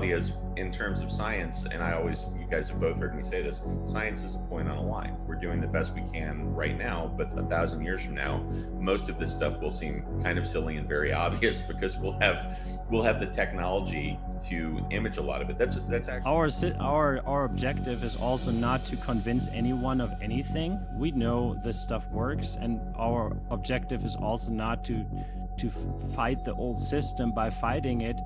reality is, in terms of science, and I always, you guys have both heard me say this science is a point on a line. We're doing the best we can right now, but a thousand years from now, most of this stuff will seem kind of silly and very obvious because we'll have we'll have the technology to image a lot of it. That's that's actually our our our objective is also not to convince anyone of anything. We know this stuff works, and our objective is also not to to fight the old system by fighting it.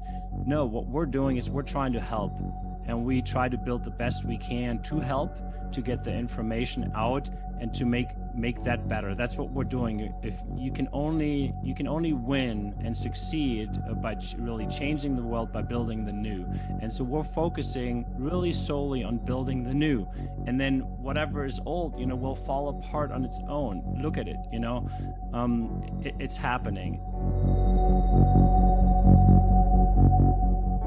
No, what we're doing is we're trying to help, and we try to build the best we can to help, to get the information out, and to make make that better. That's what we're doing. If you can only you can only win and succeed uh, by ch really changing the world by building the new. And so we're focusing really solely on building the new. And then whatever is old, you know, will fall apart on its own. Look at it, you know, um, it, it's happening.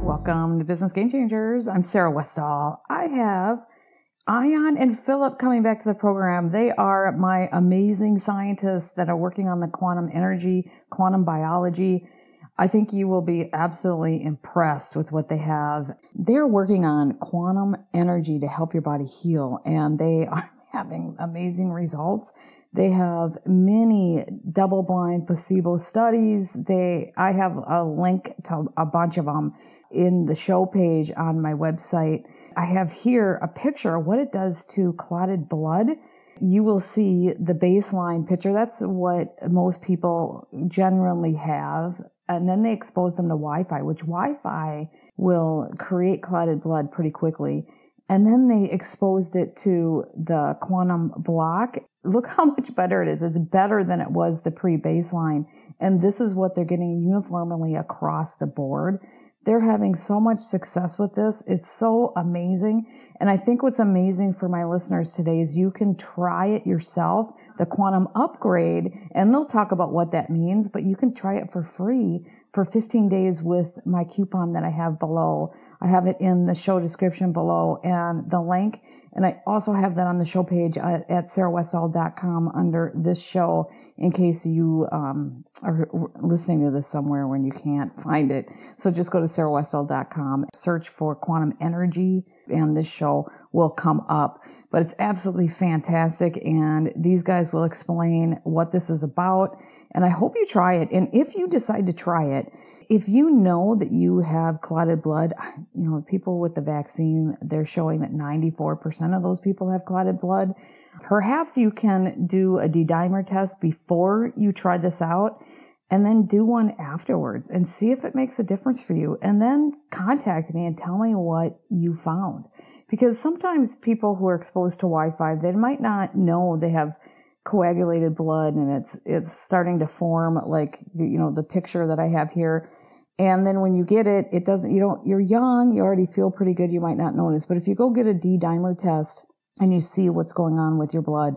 Welcome to Business Game Changers. I'm Sarah Westall. I have Ion and Philip coming back to the program. They are my amazing scientists that are working on the quantum energy, quantum biology. I think you will be absolutely impressed with what they have. They're working on quantum energy to help your body heal, and they are having amazing results. They have many double blind placebo studies. They, I have a link to a bunch of them in the show page on my website. I have here a picture of what it does to clotted blood. You will see the baseline picture. That's what most people generally have. And then they expose them to Wi-Fi, which Wi-Fi will create clotted blood pretty quickly. And then they exposed it to the quantum block. Look how much better it is. It's better than it was the pre-baseline. And this is what they're getting uniformly across the board. They're having so much success with this. It's so amazing. And I think what's amazing for my listeners today is you can try it yourself, the quantum upgrade, and they'll talk about what that means, but you can try it for free for 15 days with my coupon that I have below. I have it in the show description below and the link. And I also have that on the show page at, at sarahwestall.com under this show in case you um, are listening to this somewhere when you can't find it. So just go to sarahwestall.com, search for quantum energy and this show will come up. But it's absolutely fantastic. And these guys will explain what this is about. And I hope you try it. And if you decide to try it, if you know that you have clotted blood, you know, people with the vaccine, they're showing that 94% of those people have clotted blood. Perhaps you can do a D-dimer test before you try this out and then do one afterwards and see if it makes a difference for you. And then contact me and tell me what you found. Because sometimes people who are exposed to Wi-Fi, they might not know they have coagulated blood and it's, it's starting to form like, you know, the picture that I have here. And then when you get it, it doesn't, you don't, you're young, you already feel pretty good, you might not notice. But if you go get a D dimer test and you see what's going on with your blood,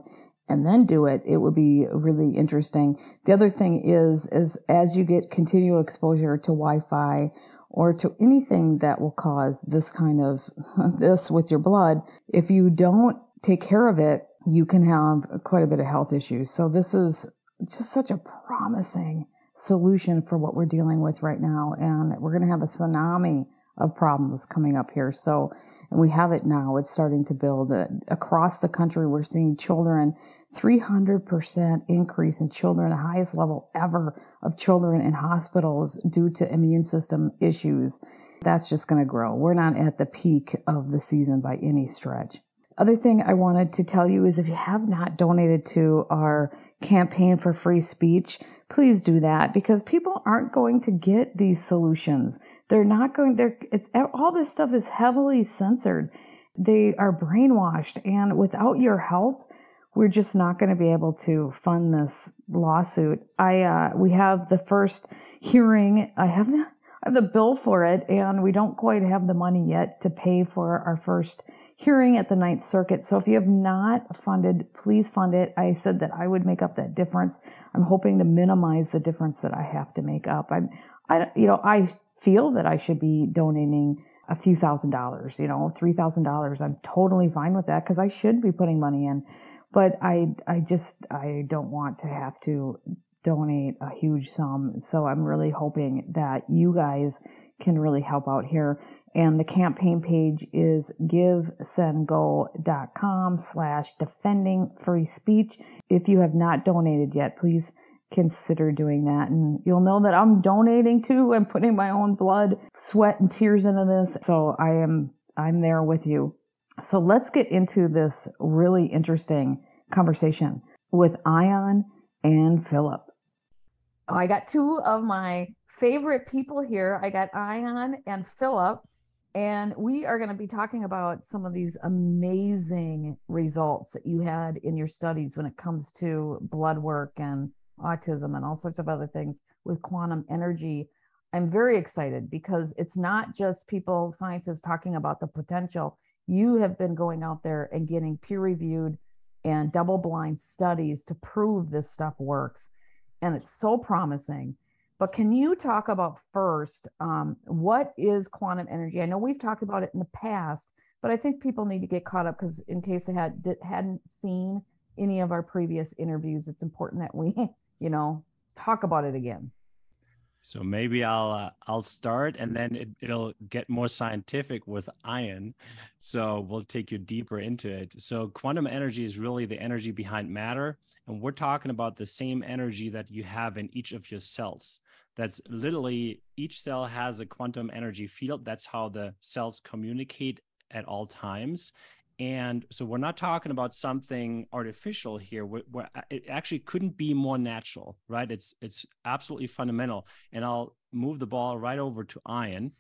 and then do it, it would be really interesting. The other thing is, is as you get continual exposure to Wi-Fi or to anything that will cause this kind of this with your blood, if you don't take care of it, you can have quite a bit of health issues. So this is just such a promising solution for what we're dealing with right now. And we're going to have a tsunami of problems coming up here. So, and we have it now. It's starting to build uh, across the country. We're seeing children 300% increase in children, the highest level ever of children in hospitals due to immune system issues. That's just going to grow. We're not at the peak of the season by any stretch. Other thing I wanted to tell you is if you have not donated to our campaign for free speech, please do that because people aren't going to get these solutions. They're not going, they're, it's, all this stuff is heavily censored. They are brainwashed and without your help, we're just not going to be able to fund this lawsuit. I, uh, we have the first hearing. I have the, I have the bill for it and we don't quite have the money yet to pay for our first hearing at the Ninth Circuit. So if you have not funded, please fund it. I said that I would make up that difference. I'm hoping to minimize the difference that I have to make up. I'm, I, you know, I feel that I should be donating a few thousand dollars, you know, three thousand dollars. I'm totally fine with that because I should be putting money in, but I, I just, I don't want to have to donate a huge sum. So I'm really hoping that you guys can really help out here. And the campaign page is givesendgo.com slash defending free speech. If you have not donated yet, please consider doing that. And you'll know that I'm donating too. I'm putting my own blood, sweat, and tears into this. So I am, I'm there with you. So let's get into this really interesting conversation with Ion and Philip. I got two of my favorite people here. I got Ion and Philip, and we are going to be talking about some of these amazing results that you had in your studies when it comes to blood work and autism and all sorts of other things with quantum energy. I'm very excited because it's not just people, scientists talking about the potential. You have been going out there and getting peer reviewed and double blind studies to prove this stuff works. And it's so promising. But can you talk about first um, what is quantum energy? I know we've talked about it in the past, but I think people need to get caught up because in case they had hadn't seen any of our previous interviews, it's important that we, you know, talk about it again. So maybe I'll uh, I'll start, and then it, it'll get more scientific with Ion. So we'll take you deeper into it. So quantum energy is really the energy behind matter, and we're talking about the same energy that you have in each of your cells. That's literally each cell has a quantum energy field. That's how the cells communicate at all times. And so we're not talking about something artificial here. Where, uh, it actually couldn't be more natural, right? It's it's absolutely fundamental. And I'll move the ball right over to Ion.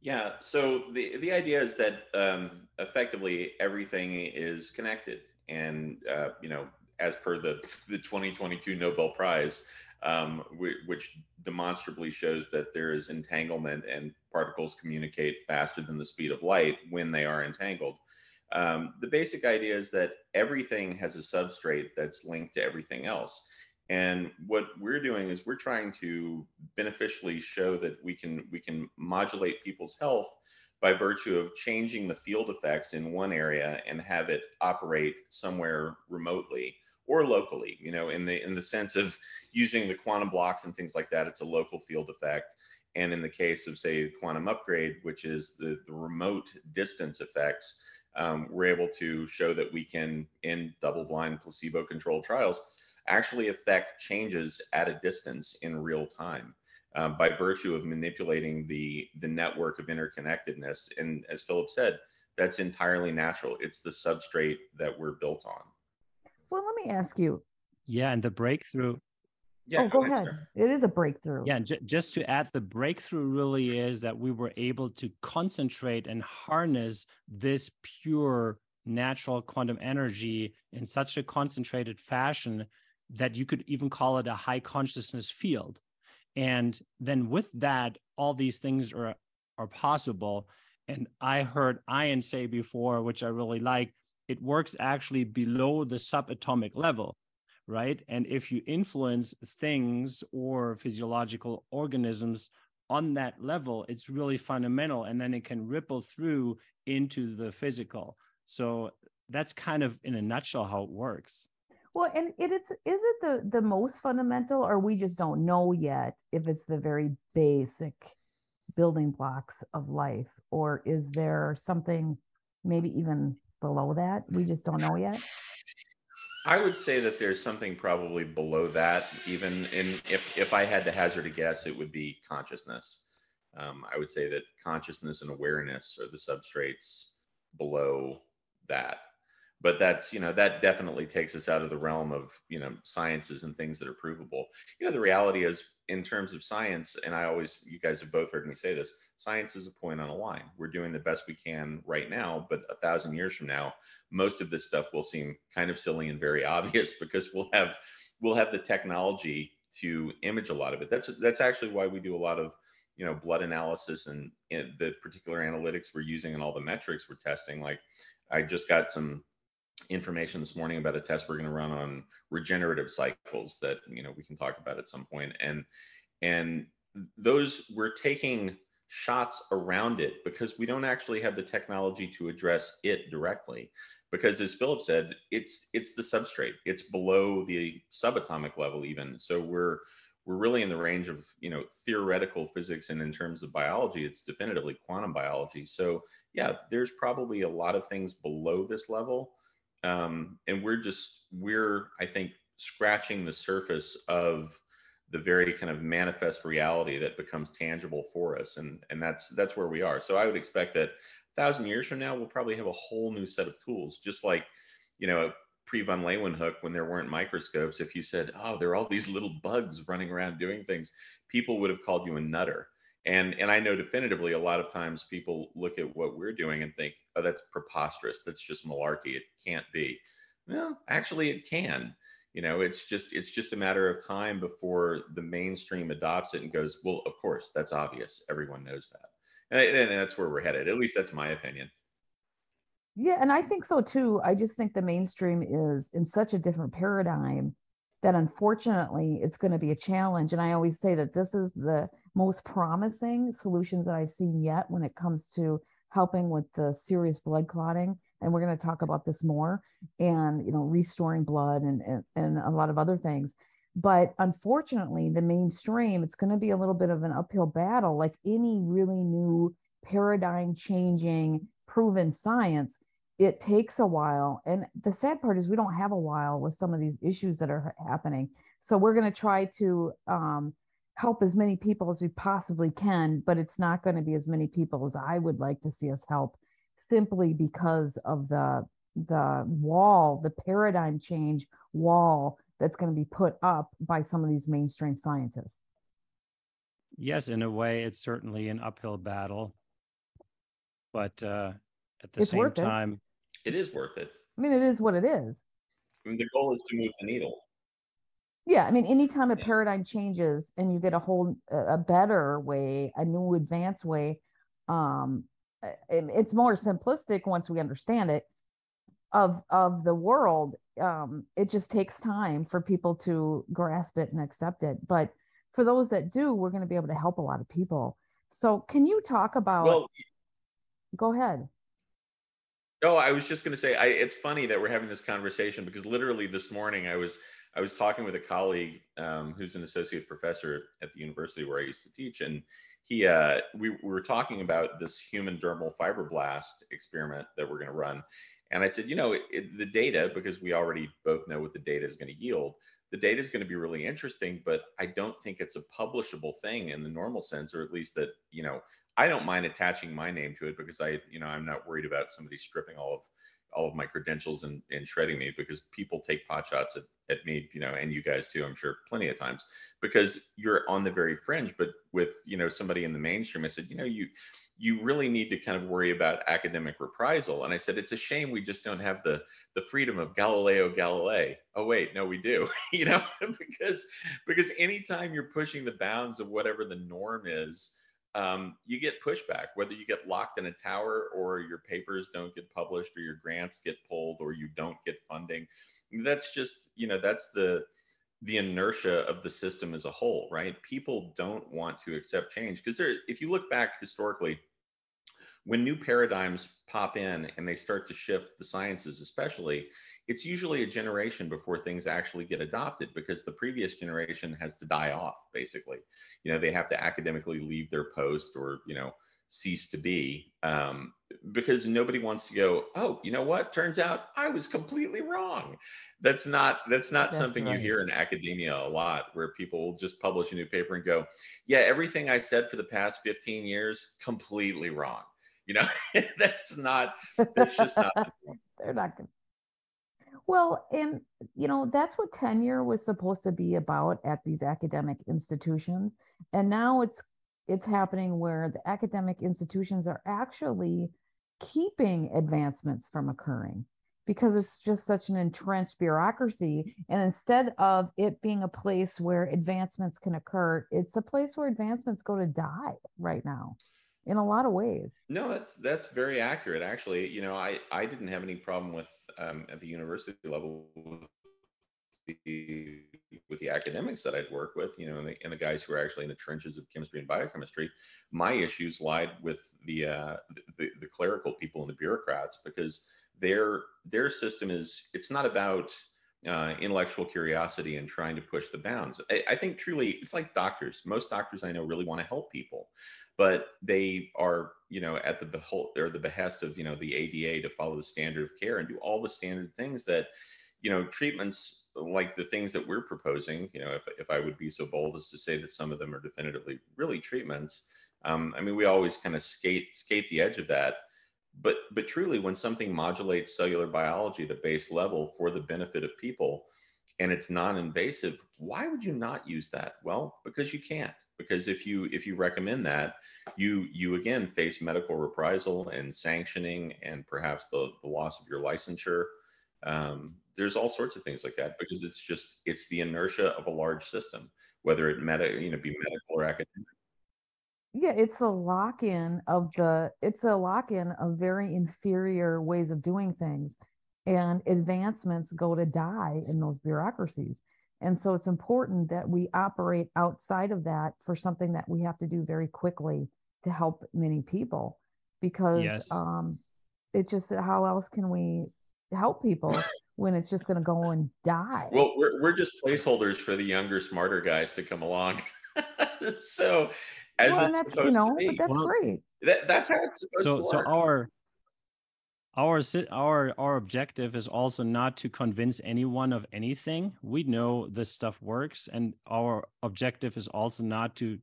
Yeah. So the the idea is that um, effectively everything is connected, and uh, you know, as per the the 2022 Nobel Prize, um, which demonstrably shows that there is entanglement and particles communicate faster than the speed of light when they are entangled. Um, the basic idea is that everything has a substrate that's linked to everything else. And what we're doing is we're trying to beneficially show that we can we can modulate people's health by virtue of changing the field effects in one area and have it operate somewhere remotely or locally you know in the in the sense of using the quantum blocks and things like that it's a local field effect and in the case of say quantum upgrade which is the, the remote distance effects um, we're able to show that we can, in double blind placebo controlled trials, actually affect changes at a distance in real time. Uh, by virtue of manipulating the the network of interconnectedness, and as Philip said, that's entirely natural. It's the substrate that we're built on. Well, let me ask you. Yeah, and the breakthrough yeah, oh, go, ahead. ahead. It is a breakthrough. Yeah, j- just to add, the breakthrough really is that we were able to concentrate and harness this pure natural quantum energy in such a concentrated fashion that you could even call it a high consciousness field. And then with that, all these things are are possible. And I heard Ion say before, which I really like, it works actually below the subatomic level right? And if you influence things or physiological organisms on that level, it's really fundamental. And then it can ripple through into the physical. So that's kind of in a nutshell how it works. Well, and it, it's is it the the most fundamental, or we just don't know yet if it's the very basic building blocks of life, or is there something maybe even below that we just don't know yet? I would say that there's something probably below that. Even in if if I had to hazard a guess, it would be consciousness. Um, I would say that consciousness and awareness are the substrates below that. But that's you know that definitely takes us out of the realm of you know sciences and things that are provable. You know the reality is in terms of science, and I always you guys have both heard me say this. Science is a point on a line. We're doing the best we can right now, but a thousand years from now, most of this stuff will seem kind of silly and very obvious because we'll have we'll have the technology to image a lot of it. That's that's actually why we do a lot of you know blood analysis and, and the particular analytics we're using and all the metrics we're testing. Like I just got some information this morning about a test we're going to run on regenerative cycles that you know we can talk about at some point. And and those we're taking shots around it because we don't actually have the technology to address it directly. Because as philip said it's it's the substrate. It's below the subatomic level even. So we're we're really in the range of you know theoretical physics and in terms of biology it's definitively quantum biology. So yeah there's probably a lot of things below this level um, and we're just we're i think scratching the surface of the very kind of manifest reality that becomes tangible for us. And and that's that's where we are. So i would expect that a thousand years from now we'll probably have a whole new set of tools just like you know pre von leeuwenhoek when there weren't microscopes. If you said oh there are all these little bugs running around doing things people would have called you a nutter and and i know definitively a lot of times people look at what we're doing and think oh that's preposterous. That's just malarkey. It can't be. Well actually it can. You know it's just it's just a matter of time before the mainstream adopts it and goes well of course that's obvious. Everyone knows that. And, and that's where we're headed. At least that's my opinion. Yeah and i think so too. I just think the mainstream is in such a different paradigm that unfortunately it's going to be a challenge and i always say that this is the most promising solutions that i've seen yet when it comes to helping with the serious blood clotting and we're going to talk about this more and you know restoring blood and, and, and a lot of other things. But unfortunately the mainstream it's going to be a little bit of an uphill battle like any really new paradigm changing proven science it takes a while and the sad part is we don't have a while with some of these issues that are happening so we're going to try to um, help as many people as we possibly can but it's not going to be as many people as i would like to see us help simply because of the the wall, the paradigm change wall that's going to be put up by some of these mainstream scientists. Yes, in a way, it's certainly an uphill battle, but uh, at the it's same time, it. is worth it. I mean, it is what it is. I mean, the goal is to move the needle. Yeah, I mean, anytime a yeah. paradigm changes and you get a whole a better way, a new advanced way, um, it's more simplistic once we understand it of of the world um it just takes time for people to grasp it and accept it but for those that do we're going to be able to help a lot of people so can you talk about well, go ahead no i was just going to say I, it's funny that we're having this conversation because literally this morning i was i was talking with a colleague um, who's an associate professor at the university where i used to teach and he uh, we, we were talking about this human dermal fibroblast experiment that we're going to run and i said you know it, it, the data because we already both know what the data is going to yield the data is going to be really interesting but i don't think it's a publishable thing in the normal sense or at least that you know i don't mind attaching my name to it because i you know i'm not worried about somebody stripping all of all of my credentials and, and shredding me because people take pot shots at, at me, you know, and you guys too, I'm sure plenty of times because you're on the very fringe. But with, you know, somebody in the mainstream, I said, you know, you, you really need to kind of worry about academic reprisal. And I said, it's a shame we just don't have the the freedom of Galileo Galilei. Oh wait, no, we do. you know, because because anytime you're pushing the bounds of whatever the norm is, um, you get pushback, whether you get locked in a tower or your papers don't get published or your grants get pulled or you don't get funding. That's just, you know, that's the the inertia of the system as a whole, right? People don't want to accept change because there, if you look back historically, when new paradigms pop in and they start to shift the sciences, especially, it's usually a generation before things actually get adopted because the previous generation has to die off basically. You know they have to academically leave their post or you know cease to be um, because nobody wants to go oh you know what? Turns out i was completely wrong. That's not that's not that's something right. you hear in academia a lot where people will just publish a new paper and go yeah everything i said for the past 15 years completely wrong you know that's not that's just not they're not going well, and you know, that's what tenure was supposed to be about at these academic institutions. And now it's it's happening where the academic institutions are actually keeping advancements from occurring because it's just such an entrenched bureaucracy. And instead of it being a place where advancements can occur, it's a place where advancements go to die right now in a lot of ways. No, that's that's very accurate. Actually, you know, I I didn't have any problem with um, at the university level with the with the academics that I'd work with, you know, and the, and the guys who are actually in the trenches of chemistry and biochemistry, my issues lied with the, uh, the the clerical people and the bureaucrats because their their system is it's not about uh, intellectual curiosity and trying to push the bounds. I, I, think truly it's like doctors. Most doctors I know really want to help people, but they are, you know, at the behold or the behest of, you know, the ADA to follow the standard of care and do all the standard things that, you know, treatments like the things that we're proposing, you know, if, if I would be so bold as to say that some of them are definitively really treatments, um, I mean, we always kind of skate skate the edge of that. But but truly when something modulates cellular biology at a base level for the benefit of people and it's non-invasive why would you not use that? Well because you can't because if you if you recommend that you you again face medical reprisal and sanctioning and perhaps the, the loss of your licensure. Um, there's all sorts of things like that because it's just it's the inertia of a large system whether it meta you know be medical or academic. Yeah it's a lock-in of the it's a lock-in of very inferior ways of doing things and advancements go to die in those bureaucracies and so it's important that we operate outside of that for something that we have to do very quickly to help many people because yes. um it just how else can we help people when it's just going to go and die well we're, we're just placeholders for the younger smarter guys to come along so as well, that's you know that's well, great that, that's how it's supposed so to work. so our our our our objective is also not to convince anyone of anything. We know this stuff works and our objective is also not to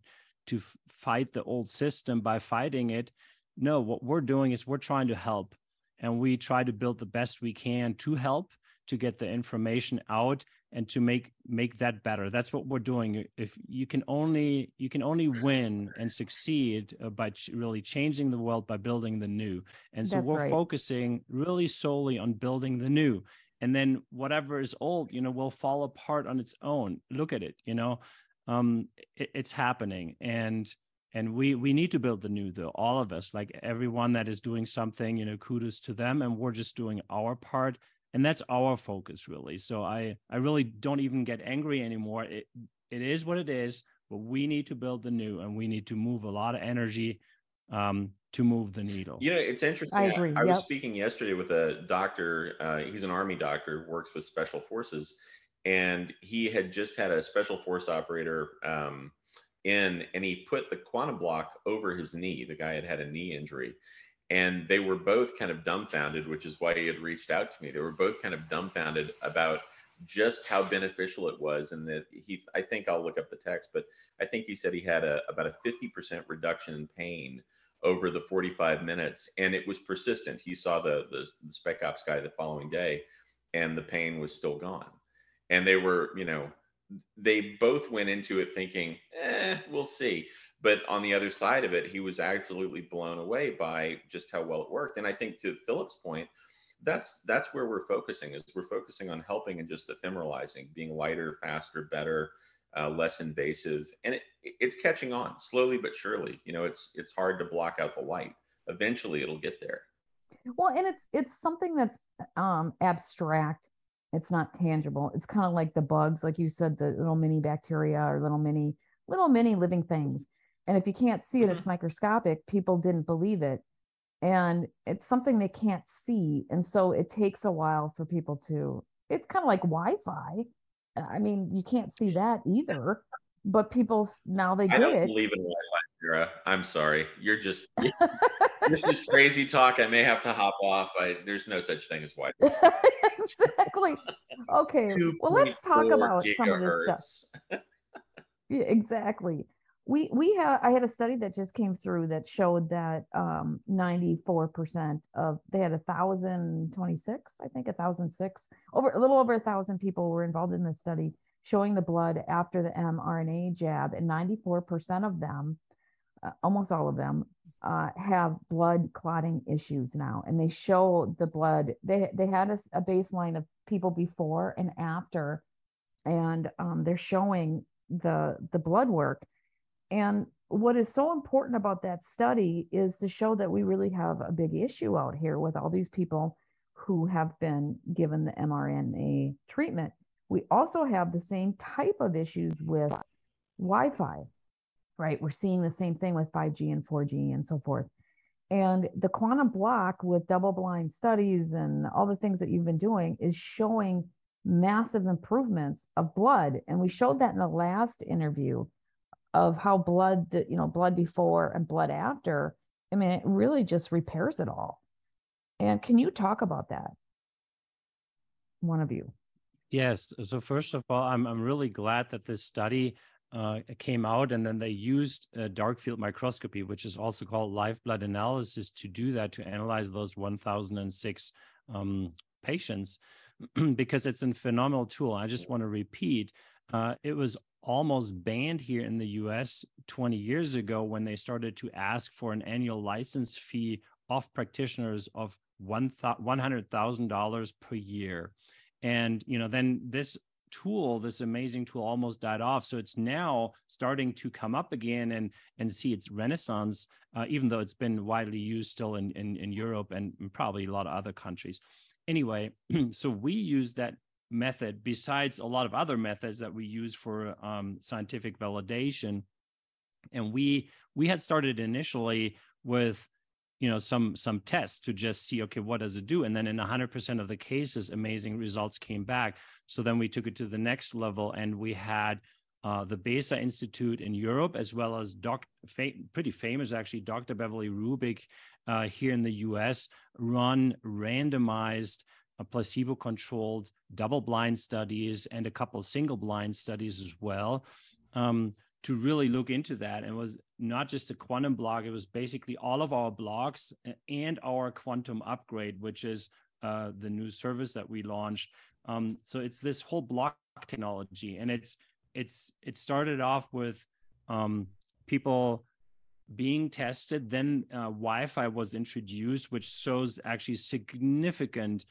to fight the old system by fighting it. No what we're doing is we're trying to help and we try to build the best we can to help to get the information out and to make make that better. That's what we're doing. If you can only you can only win and succeed uh, by ch- really changing the world by building the new. And so that's we're right. focusing really solely on building the new. And then whatever is old you know will fall apart on its own. Look at it you know? Um it, it's happening. And and we we need to build the new though all of us like everyone that is doing something you know kudos to them. And we're just doing our part and that's our focus really. So i i really don't even get angry anymore. It it is what it is but we need to build the new and we need to move a lot of energy um, to move the needle. You know it's interesting. I, agree. I, I yep. was speaking yesterday with a doctor uh, he's an army doctor works with special forces and he had just had a special force operator um, in and he put the quantum block over his knee. The guy had had a knee injury and they were both kind of dumbfounded which is why he had reached out to me. They were both kind of dumbfounded about just how beneficial it was and that he i think i'll look up the text but i think he said he had a about a 50% reduction in pain over the 45 minutes and it was persistent. He saw the, the the spec ops guy the following day and the pain was still gone. And they were you know they both went into it thinking eh we'll see but on the other side of it, he was absolutely blown away by just how well it worked. And I think to Philip's point, that's that's where we're focusing is we're focusing on helping and just ephemeralizing, being lighter, faster, better, uh, less invasive, and it, it's catching on slowly but surely. You know, it's it's hard to block out the light. Eventually, it'll get there. Well, and it's it's something that's um, abstract. It's not tangible. It's kind of like the bugs, like you said, the little mini bacteria or little mini little mini living things and if you can't see it, mm-hmm. it's microscopic. People didn't believe it. And it's something they can't see. And so it takes a while for people to, it's kind of like Wi Fi. I mean, you can't see that either, but people now they get I don't it. believe in Wi Fi, Sarah. I'm sorry. You're just, this is crazy talk. I may have to hop off. I, there's no such thing as Wi Fi. exactly. Okay. well, let's talk about some of this stuff. yeah, exactly we we have i had a study that just came through that showed that um 94% of they had a thousand 26 i think a thousand six over a little over a thousand people were involved in this study showing the blood after the mrna jab and 94% of them uh, almost all of them uh, have blood clotting issues now and they show the blood they they had a, a baseline of people before and after and um, they're showing the the blood work and what is so important about that study is to show that we really have a big issue out here with all these people who have been given the mRNA treatment. We also have the same type of issues with Wi Fi, right? We're seeing the same thing with 5G and 4G and so forth. And the quantum block with double blind studies and all the things that you've been doing is showing massive improvements of blood. And we showed that in the last interview of how blood, that you know, blood before and blood after. I mean, it really just repairs it all. And can you talk about that? One of you. Yes. So first of all, I'm I'm really glad that this study uh, came out, and then they used dark field microscopy, which is also called live blood analysis, to do that to analyze those 1,006 um, patients, because it's a phenomenal tool. I just want to repeat, uh, it was almost banned here in the U.S. 20 years ago when they started to ask for an annual license fee of practitioners of one hundred thousand dollars per year and you know then this tool this amazing tool almost died off so it's now starting to come up again and and see its renaissance uh, even though it's been widely used still in, in in europe and probably a lot of other countries anyway so we use that method besides a lot of other methods that we use for um, scientific validation and we we had started initially with you know some some tests to just see okay what does it do and then in 100% of the cases amazing results came back so then we took it to the next level and we had uh, the Besa Institute in Europe, as well as doc, pretty famous actually, Dr. Beverly Rubik uh, here in the US, run randomized, uh, placebo-controlled, double-blind studies and a couple single-blind studies as well. Um, to really look into that. And was not just a quantum block it was basically all of our blocks and our quantum upgrade which is uh, the new service that we launched. Um, so it's this whole block technology. And it's it's it started off with um, people being tested. Then uh, wi-fi was introduced which shows actually significant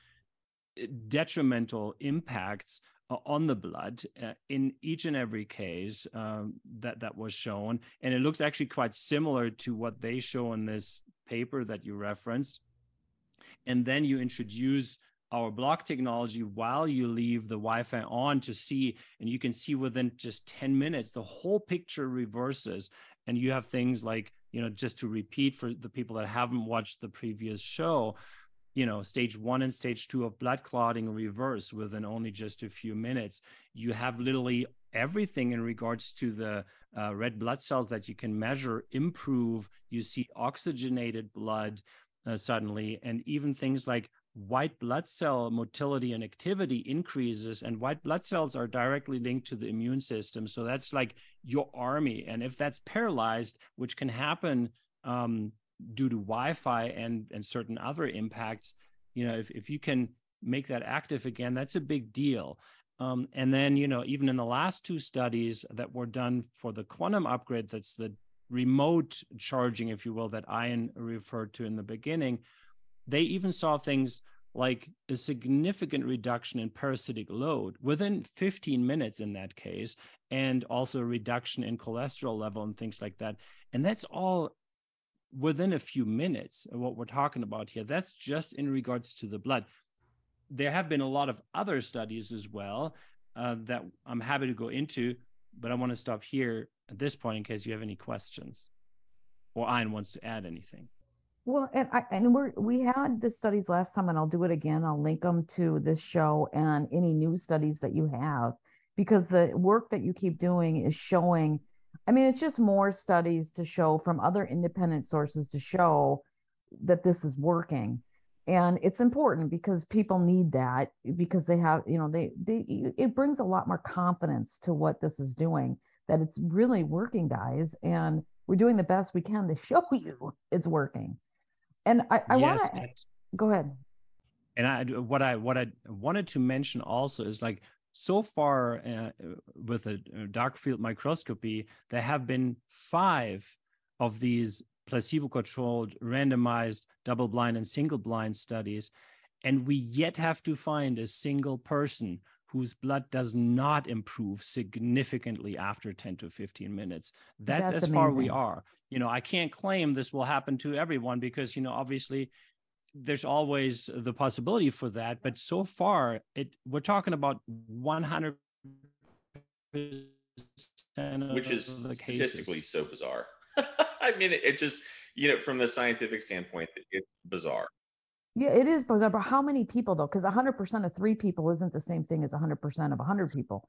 detrimental impacts on the blood uh, in each and every case um, that that was shown, and it looks actually quite similar to what they show in this paper that you referenced. And then you introduce our block technology while you leave the Wi-Fi on to see, and you can see within just 10 minutes, the whole picture reverses. And you have things like, you know, just to repeat for the people that haven't watched the previous show, you know stage one and stage two of blood clotting reverse within only just a few minutes. You have literally everything in regards to the uh, red blood cells that you can measure improve. You see oxygenated blood uh, suddenly and even things like white blood cell motility and activity increases and white blood cells are directly linked to the immune system. So that's like your army. And if that's paralyzed which can happen um, due to Wi-Fi and and certain other impacts, you know, if if you can make that active again, that's a big deal. Um, and then, you know, even in the last two studies that were done for the quantum upgrade, that's the remote charging, if you will, that Ian referred to in the beginning, they even saw things like a significant reduction in parasitic load within 15 minutes in that case, and also a reduction in cholesterol level and things like that. And that's all within a few minutes what we're talking about here that's just in regards to the blood. There have been a lot of other studies as well uh, that i'm happy to go into but i want to stop here at this point in case you have any questions or Ian wants to add anything. Well and I, and we're we had the studies last time and i'll do it again. I'll link them to this show and any new studies that you have because the work that you keep doing is showing I mean, it's just more studies to show from other independent sources to show that this is working. And it's important because people need that because they have, you know, they, they, it brings a lot more confidence to what this is doing, that it's really working, guys. And we're doing the best we can to show you it's working. And I, I yes, want to go ahead. And I, what I, what I wanted to mention also is like, so far uh, with a dark field microscopy, there have been five of these placebo-controlled, randomized, double-blind and single-blind studies, and we yet have to find a single person whose blood does not improve significantly after 10 to 15 minutes. That's, That's as amazing. far we are. You know, I can't claim this will happen to everyone because, you know, obviously there's always the possibility for that. But so far, it we're talking about 100 which is statistically cases. so bizarre. I mean, it, it, just you know from the scientific standpoint, it's bizarre. Yeah, it is bizarre. But how many people though? Because 100% of three people isn't the same thing as 100% of 100 people.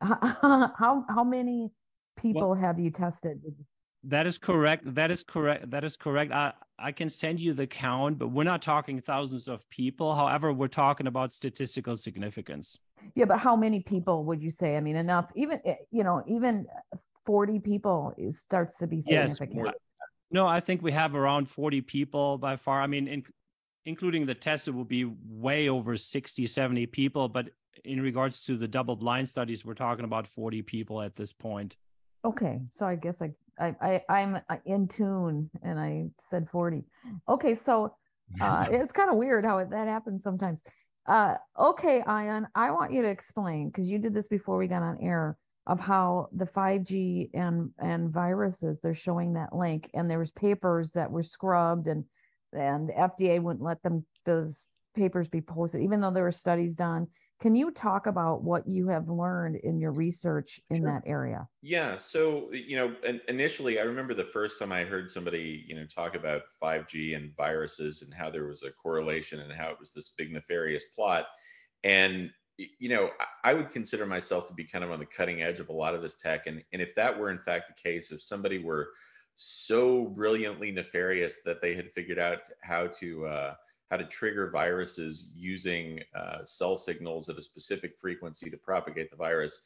How how many people well, have you tested? That is correct. That is correct. That is correct. I, I can send you the count, but we're not talking thousands of people. However, we're talking about statistical significance. Yeah, but how many people would you say? I mean, enough, even, eh, you know, even 40 people starts to be significant. Yes. No, I think we have around 40 people by far. I mean, in, including the test, it will be way over 60, 70 people. But in regards to the double blind studies, we're talking about 40 people at this point. Okay, so I guess I I, I am uh, in tune, and I said forty. Okay, so uh, it's kind of weird how it, that happens sometimes. Uh, okay, Ion, I want you to explain because you did this before we got on air of how the 5G and and viruses they're showing that link, and there was papers that were scrubbed, and and the FDA wouldn't let them those papers be posted, even though there were studies done. Can you talk about what you have learned in your research in sure. that area? Yeah. So, you know, initially, I remember the first time I heard somebody, you know, talk about 5G and viruses and how there was a correlation and how it was this big nefarious plot. And, you know, I would consider myself to be kind of on the cutting edge of a lot of this tech. And, and if that were in fact the case, if somebody were so brilliantly nefarious that they had figured out how to, uh, how to trigger viruses using uh, cell signals at a specific frequency to propagate the virus.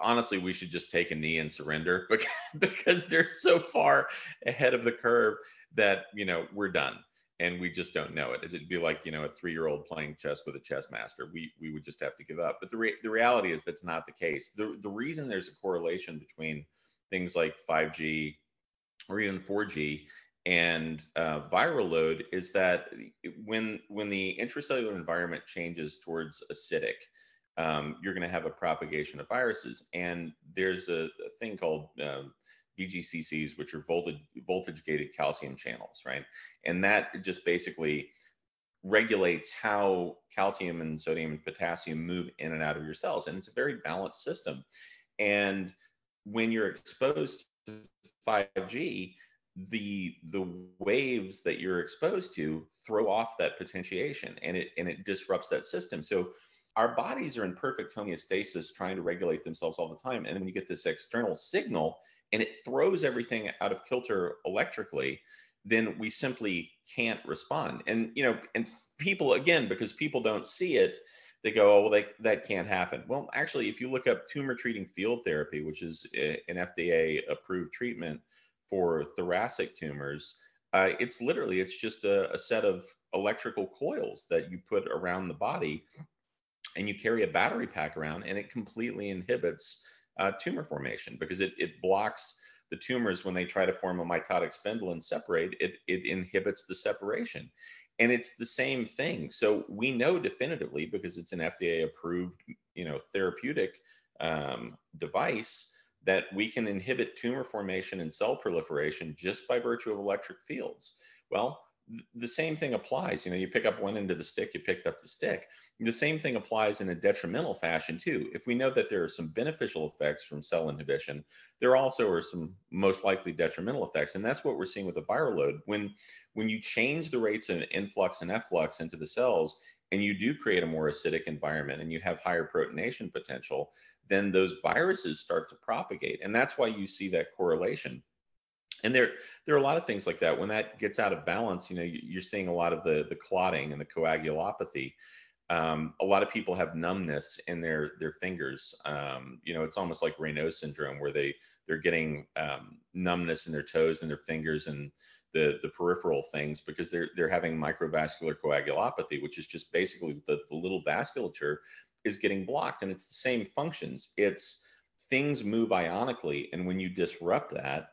Honestly, we should just take a knee and surrender because they're so far ahead of the curve that you know we're done and we just don't know it. It'd be like you know a three-year-old playing chess with a chess master. We we would just have to give up. But the re- the reality is that's not the case. The the reason there's a correlation between things like 5G or even 4G and uh, viral load is that when when the intracellular environment changes towards acidic, um, you're going to have a propagation of viruses. And there's a, a thing called um, VGCCs, which are voltage voltage gated calcium channels, right? And that just basically regulates how calcium and sodium and potassium move in and out of your cells, and it's a very balanced system. And when you're exposed to 5G, the the waves that you're exposed to throw off that potentiation and it and it disrupts that system. So our bodies are in perfect homeostasis trying to regulate themselves all the time. And then when you get this external signal and it throws everything out of kilter electrically then we simply can't respond. And you know and people again because people don't see it they go oh well they, that can't happen. Well actually if you look up tumor treating field therapy which is eh, an fda approved treatment for thoracic tumors, uh, it's literally it's just a, a, set of electrical coils that you put around the body, and you carry a battery pack around, and it completely inhibits uh, tumor formation because it it blocks the tumors when they try to form a mitotic spindle and separate. It it inhibits the separation, and it's the same thing. So we know definitively because it's an FDA approved you know therapeutic um, device that we can inhibit tumor formation and cell proliferation just by virtue of electric fields. Well, th- the same thing applies. You know, you pick up one end of the stick, you picked up the stick. The same thing applies in a detrimental fashion too. If we know that there are some beneficial effects from cell inhibition, there also are some most likely detrimental effects, and that's what we're seeing with the viral load. When when you change the rates of influx and efflux into the cells, and you do create a more acidic environment, and you have higher proteination potential, then those viruses start to propagate. And that's why you see that correlation. And there, there are a lot of things like that. When that gets out of balance, you know, you're seeing a lot of the, the clotting and the coagulopathy. Um, a lot of people have numbness in their their fingers. Um, you know, it's almost like Raynaud syndrome, where they they're getting um, numbness in their toes and their fingers and the the peripheral things because they're they're having microvascular coagulopathy, which is just basically the, the little vasculature is getting blocked and it's the same functions. It's things move ionically and when you disrupt that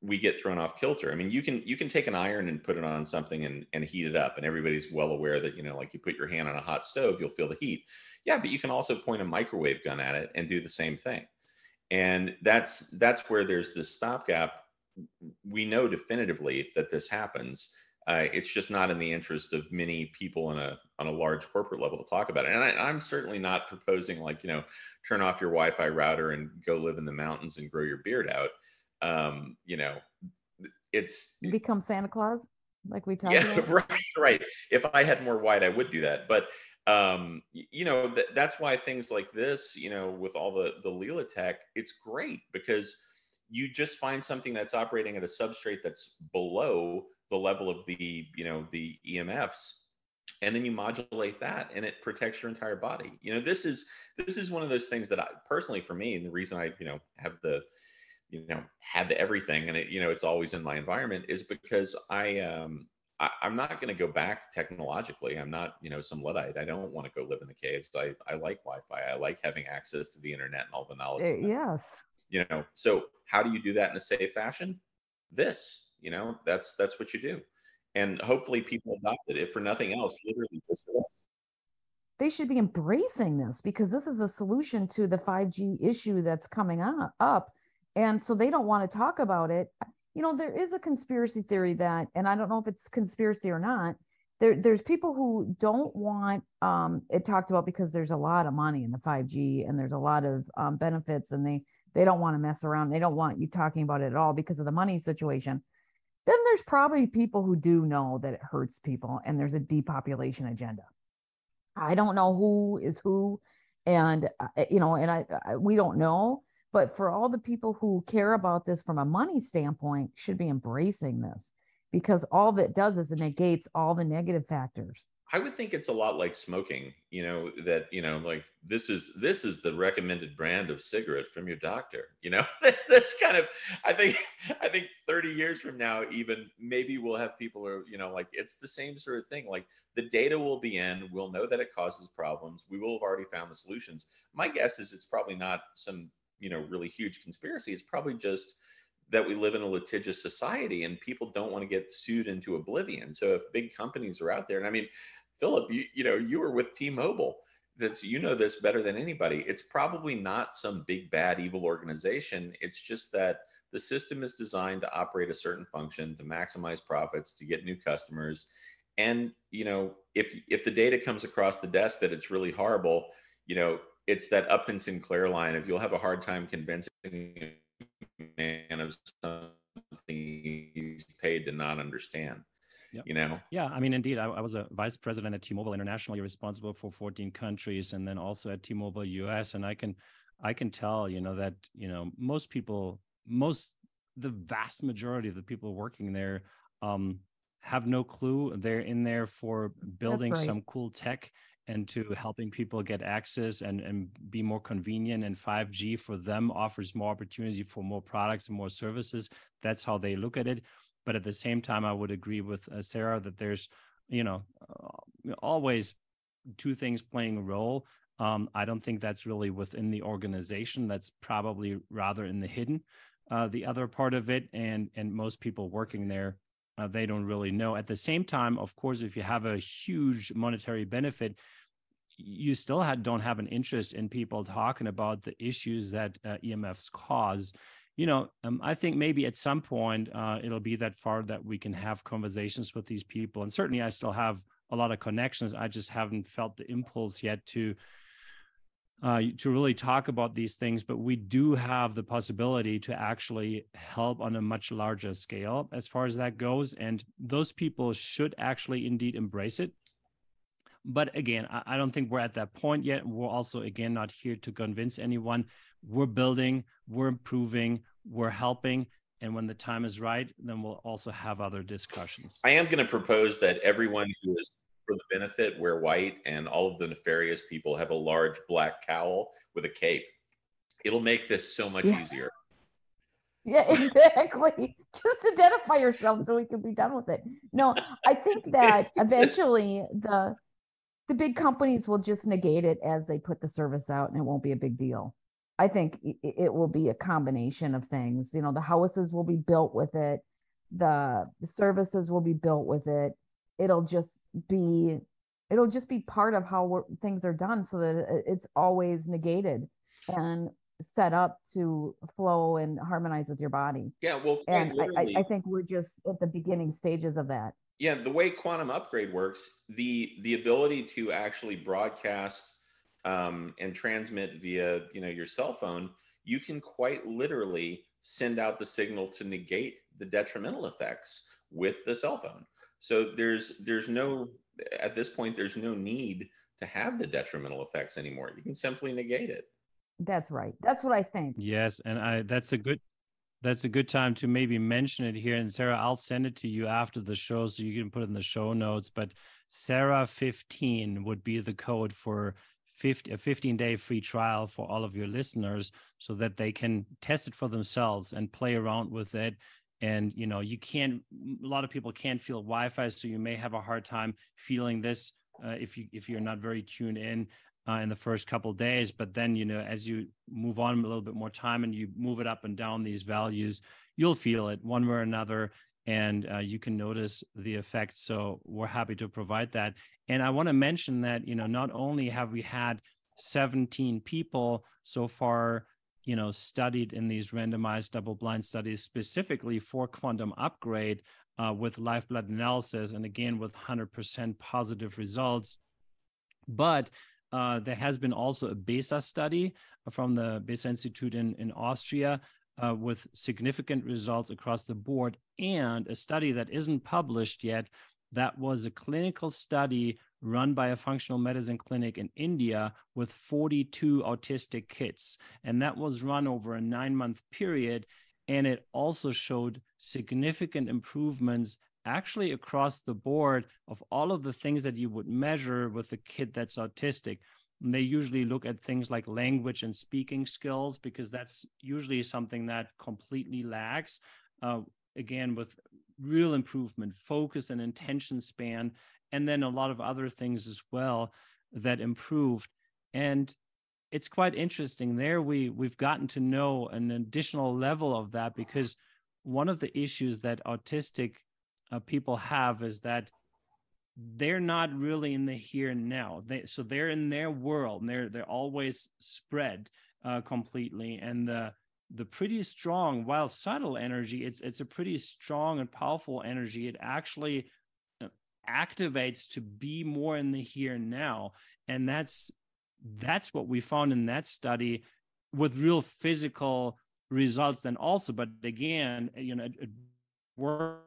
we get thrown off kilter. I mean you can you can take an iron and put it on something and, and heat it up and everybody's well aware that you know like you put your hand on a hot stove you'll feel the heat. Yeah but you can also point a microwave gun at it and do the same thing. And that's that's where there's this stopgap. We know definitively that this happens Uh, it's just not in the interest of many people on a on a large corporate level to talk about it. And I, am certainly not proposing like you know, turn off your Wi-Fi router and go live in the mountains and grow your beard out. Um, you know, it's become Santa Claus, like we talked yeah, about. right, right. If I had more white, I would do that. But um, you know, th- that's why things like this, you know, with all the the Leela tech, it's great because you just find something that's operating at a substrate that's below the level of the you know the EMFs and then you modulate that and it protects your entire body you know this is this is one of those things that i personally for me and the reason i you know have the you know have the everything and it you know it's always in my environment is because i um I, am not going to go back technologically. I'm not, you know, some luddite. I don't want to go live in the caves. I, I like Wi-Fi. I like having access to the internet and all the knowledge. Uh, yes. You know, so how do you do that in a safe fashion? This, you know, that's that's what you do, and hopefully people adopt it. For nothing else, literally. They should be embracing this because this is a solution to the 5G issue that's coming up. up and so they don't want to talk about it you know there is a conspiracy theory that and i don't know if it's conspiracy or not there there's people who don't want um it talked about because there's a lot of money in the 5g and there's a lot of um, benefits and they they don't want to mess around they don't want you talking about it at all because of the money situation then there's probably people who do know that it hurts people and there's a depopulation agenda i don't know who is who and uh, you know and I, I we don't know but for all the people who care about this from a money standpoint, should be embracing this because all that does is it negates all the negative factors. I would think it's a lot like smoking, you know, that, you know, like this is this is the recommended brand of cigarette from your doctor. You know, that's kind of I think I think 30 years from now, even maybe we'll have people who are, you know, like it's the same sort of thing. Like the data will be in, we'll know that it causes problems. We will have already found the solutions. My guess is it's probably not some you know really huge conspiracy it's probably just that we live in a litigious society and people don't want to get sued into oblivion. So if big companies are out there and i mean philip you, you know you were with t-mobile. That's you know this better than anybody. It's probably not some big bad evil organization. It's just that the system is designed to operate a certain function to maximize profits to get new customers. And you know if if the data comes across the desk that it's really horrible you know it's that Upton Sinclair line of you'll have a hard time convincing man of something he's paid to not understand. Yep. You know? Yeah, I mean, indeed, I, I, was a vice president at T-Mobile International. You're responsible for 14 countries, and then also at T-Mobile US. And I can, I can tell, you know, that you know most people, most the vast majority of the people working there, um, have no clue. They're in there for building right. some cool tech and to helping people get access and, and be more convenient and 5g for them offers more opportunity for more products and more services. That's how they look at it. But at the same time i would agree with uh, sarah that there's you know uh, always two things playing a role. Um, i don't think that's really within the organization. That's probably rather in the hidden uh, the other part of it and and most people working there uh, they don't really know. At the same time, of course, if you have a huge monetary benefit, you still had, don't have an interest in people talking about the issues that uh, EMFs cause. You know, um, I think maybe at some point uh, it'll be that far that we can have conversations with these people. And certainly, I still have a lot of connections. I just haven't felt the impulse yet to uh, to really talk about these things, but we do have the possibility to actually help on a much larger scale as far as that goes. And those people should actually indeed embrace it. But again, I, I don't think we're at that point yet. We're also, again, not here to convince anyone. We're building, we're improving, we're helping. And when the time is right, then we'll also have other discussions. I am going to propose that everyone who is for the benefit wear white and all of the nefarious people have a large black cowl with a cape. It'll make this so much yeah. easier. Yeah, exactly. Just identify yourself so we can be done with it. No, I think that eventually the the big companies will just negate it as they put the service out and it won't be a big deal. I think it will be a combination of things. You know, the houses will be built with it, the services will be built with it. It'll just be it'll just be part of how things are done so that it's always negated and set up to flow and harmonize with your body yeah well and I, I, think we're just at the beginning stages of that Yeah, the way quantum upgrade works, the the ability to actually broadcast um, and transmit via you know your cell phone, you can quite literally send out the signal to negate the detrimental effects with the cell phone. So there's there's no at this point there's no need to have the detrimental effects anymore. You can simply negate it. That's right. That's what I think. Yes, and I that's a good that's a good time to maybe mention it here. And Sarah, I'll send it to you after the show so you can put it in the show notes. But Sarah 15 would be the code for 50, a 15 day free trial for all of your listeners so that they can test it for themselves and play around with it. And you know, you can't a lot of people can't feel Wi-Fi, so you may have a hard time feeling this uh, if you if you're not very tuned in uh, in the first couple days but then you know as you move on a little bit more time and you move it up and down these values you'll feel it one way or another and uh, you can notice the effects so we're happy to provide that. And i want to mention that you know not only have we had 17 people so far you know studied in these randomized double blind studies specifically for quantum upgrade uh, with live blood analysis and again with 100% positive results but uh, there has been also a BESA study from the BESA Institute in, in Austria uh, with significant results across the board, and a study that isn't published yet. That was a clinical study run by a functional medicine clinic in India with 42 autistic kids. And that was run over a nine month period. And it also showed significant improvements actually across the board of all of the things that you would measure with a kid that's autistic. And they usually look at things like language and speaking skills because that's usually something that completely lacks. Uh, again, with real improvement, focus and intention span, and then a lot of other things as well that improved. And it's quite interesting. There, we we've gotten to know an additional level of that because one of the issues that autistic uh, people have is that they're not really in the here and now. They so they're in their world and they're they're always spread uh, completely. And the the pretty strong, while subtle energy, it's it's a pretty strong and powerful energy. It actually activates to be more in the here and now, and that's that's what we found in that study with real physical results. Then also, but again, you know, it worked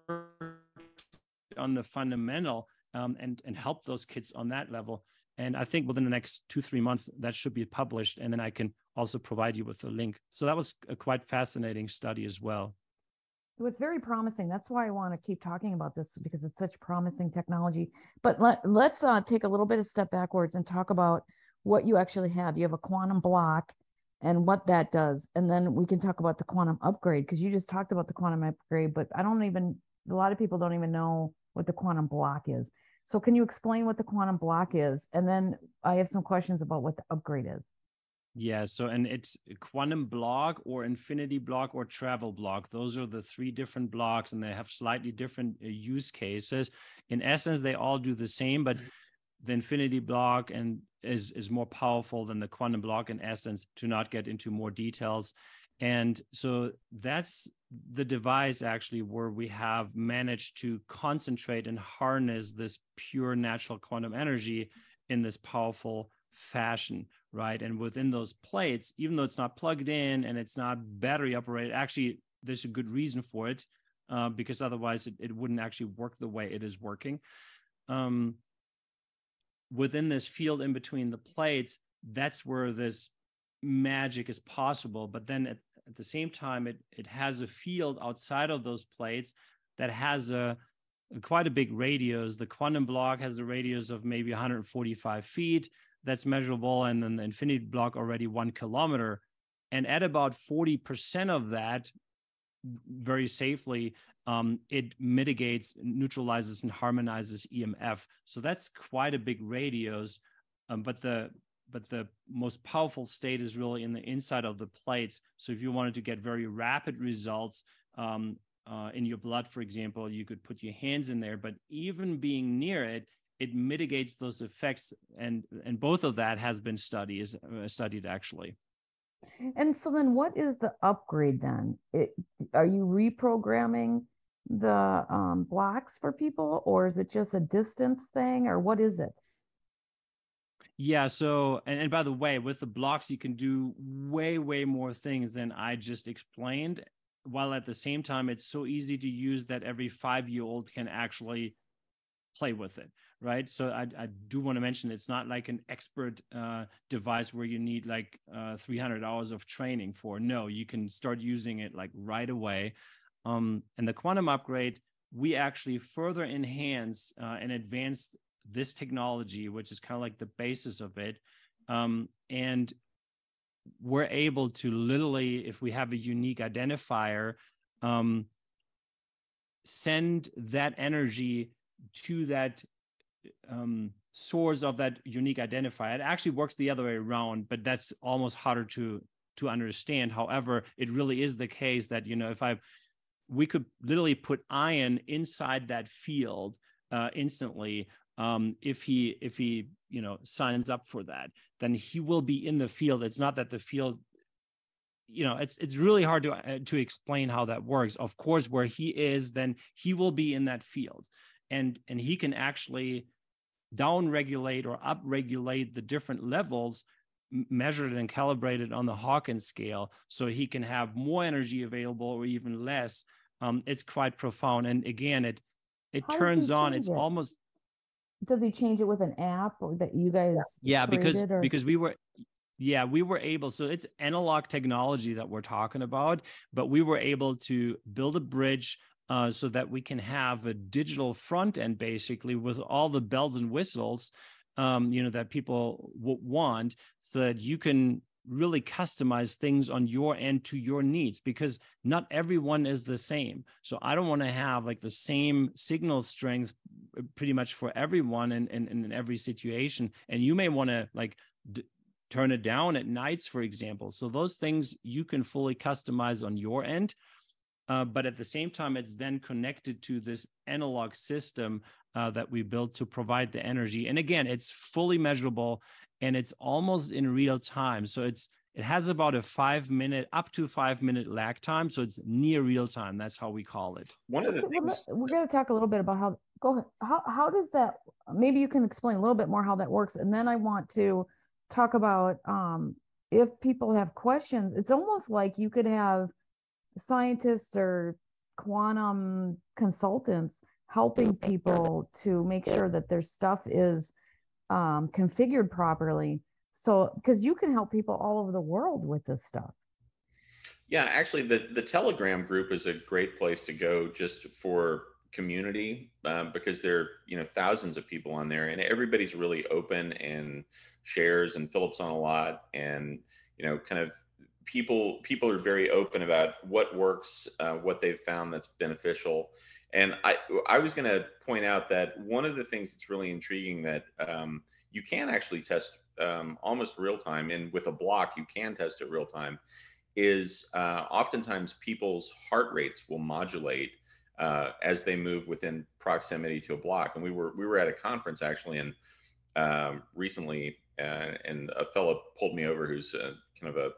on the fundamental um, and and help those kids on that level. And I think within the next two three months that should be published, and then I can also provide you with a link. So that was a quite fascinating study as well. It's very promising. That's why I want to keep talking about this because it's such promising technology. But let let's uh, take a little bit of step backwards and talk about what you actually have. You have a quantum block and what that does, and then we can talk about the quantum upgrade because you just talked about the quantum upgrade, but I don't even a lot of people don't even know what the quantum block is. So can you explain what the quantum block is? And then I have some questions about what the upgrade is. Yeah, so and it's quantum block or infinity block or travel block. Those are the three different blocks and they have slightly different uh, use cases. In essence, they all do the same, but the infinity block and is is more powerful than the quantum block in essence to not get into more details. And so that's the device actually where we have managed to concentrate and harness this pure natural quantum energy in this powerful fashion right? And within those plates even though it's not plugged in and it's not battery operated actually there's a good reason for it uh, because otherwise it, it wouldn't actually work the way it is working. Um, within this field in between the plates that's where this magic is possible. But then at at the same time, it, it has a field outside of those plates that has a, a quite a big radius. The quantum block has a radius of maybe 145 feet that's measurable, and then the infinity block already one kilometer. And at about 40% of that, very safely, um, it mitigates, neutralizes, and harmonizes EMF. So that's quite a big radius. Um, but the but the most powerful state is really in the inside of the plates. So if you wanted to get very rapid results um, uh, in your blood, for example, you could put your hands in there. But even being near it, it mitigates those effects, and and both of that has been studied uh, studied actually. And so then, what is the upgrade then? It, are you reprogramming the um, blocks for people, or is it just a distance thing, or what is it? Yeah. So, and, and by the way, with the blocks, you can do way, way more things than I just explained. While at the same time, it's so easy to use that every five year old can actually play with it. Right. So, I, I do want to mention it's not like an expert uh, device where you need like uh, 300 hours of training for. No, you can start using it like right away. Um, and the quantum upgrade, we actually further enhanced uh, and advanced this technology, which is kind of like the basis of it. Um, and we're able to literally, if we have a unique identifier, um, send that energy to that um, source of that unique identifier. It actually works the other way around, but that's almost harder to to understand. However, it really is the case that you know if I we could literally put Ryan inside that field uh, instantly um, if he if he you know signs up for that then he will be in the field it's not that the field you know it's it's really hard to uh, to explain how that works of course where he is then he will be in that field and and he can actually down regulate or up regulate the different levels measured and calibrated on the Hawkins scale so he can have more energy available or even less um, it's quite profound and again it it How turns on it's it? almost does he change it with an app or that you guys yeah because or? because we were yeah we were able so it's analog technology that we're talking about but we were able to build a bridge uh, so that we can have a digital front end basically with all the bells and whistles um, you know that people want so that you can really customize things on your end to your needs because not everyone is the same. So I don't want to have like the same signal strength uh, pretty much for everyone and in, in, in, every situation. And you may want to like turn it down at nights, for example. So those things you can fully customize on your end. Uh, but at the same time, it's then connected to this analog system uh, that we built to provide the energy. And again, it's fully measurable and it's almost in real time. So it's it has about a five minute up to five minute lag time. So it's near real time. That's how we call it. One of the things we're going to talk a little bit about how go ahead. How how does that maybe you can explain a little bit more how that works. And then I want to talk about um if people have questions, it's almost like you could have scientists or quantum consultants helping people to make sure that their stuff is um, configured properly. So, because you can help people all over the world with this stuff. Yeah, actually, the the Telegram group is a great place to go just for community um, because there are you know thousands of people on there and everybody's really open and shares and Philip's on a lot and you know kind of people people are very open about what works, uh, what they've found that's beneficial. And I I was going to point out that one of the things that's really intriguing that um, you can actually test um, almost real time, and with a block you can test it real time. Is uh, oftentimes people's heart rates will modulate uh, as they move within proximity to a block. And we were we were at a conference actually, and um, recently, uh, and a fellow pulled me over who's a, kind of a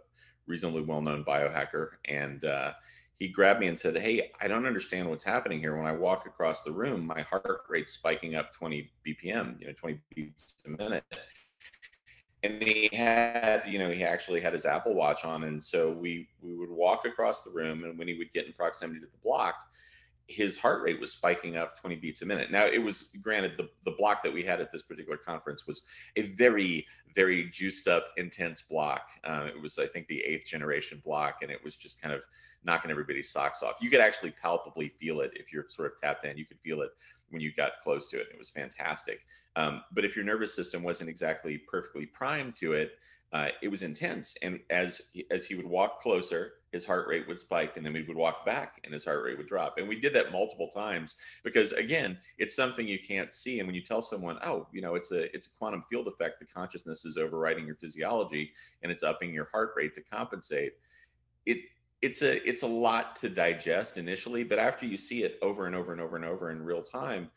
reasonably well-known biohacker, and uh, he grabbed me and said, "Hey, I don't understand what's happening here. When I walk across the room, my heart rate's spiking up 20 BPM, you know, 20 beats a minute." And he had, you know, he actually had his Apple Watch on, and so we we would walk across the room, and when he would get in proximity to the block, his heart rate was spiking up 20 beats a minute. Now it was granted the, the block that we had at this particular conference was a very, very juiced up, intense block. Uh, it was, I think, the eighth generation block, and it was just kind of knocking everybody's socks off. You could actually palpably feel it if you're sort of tapped in. You could feel it when you got close to it. It was fantastic. Um, but if your nervous system wasn't exactly perfectly primed to it, uh, it was intense. And as as he would walk closer, his heart rate would spike, and then we would walk back, and his heart rate would drop. And we did that multiple times because, again, it's something you can't see. And when you tell someone, "Oh, you know, it's a it's a quantum field effect. The consciousness is overriding your physiology, and it's upping your heart rate to compensate," it it's a it's a lot to digest initially, but after you see it over and over and over and over in real time,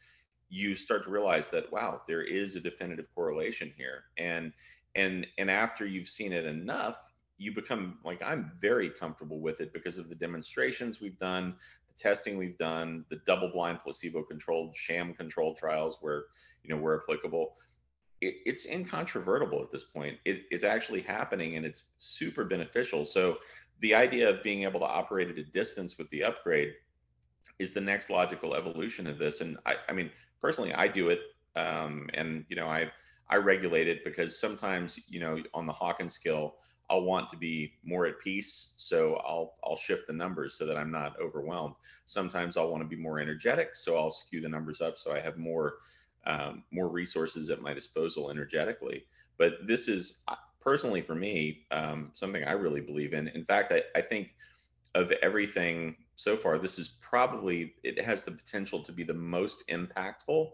you start to realize that wow, there is a definitive correlation here. And and and after you've seen it enough you become like I'm very comfortable with it because of the demonstrations we've done, the testing we've done, the double-blind, placebo-controlled, sham-controlled trials where you know where applicable. It, it's incontrovertible at this point. It, it's actually happening and it's super beneficial. So the idea of being able to operate at a distance with the upgrade is the next logical evolution of this. And I, I mean, personally, I do it, um, and you know, I I regulate it because sometimes you know on the Hawkins scale, I'll want to be more at peace, so I'll I'll shift the numbers so that I'm not overwhelmed. Sometimes I'll want to be more energetic, so I'll skew the numbers up so I have more um, more resources at my disposal energetically. But this is personally for me um, something I really believe in. In fact, I, I think of everything so far, this is probably it has the potential to be the most impactful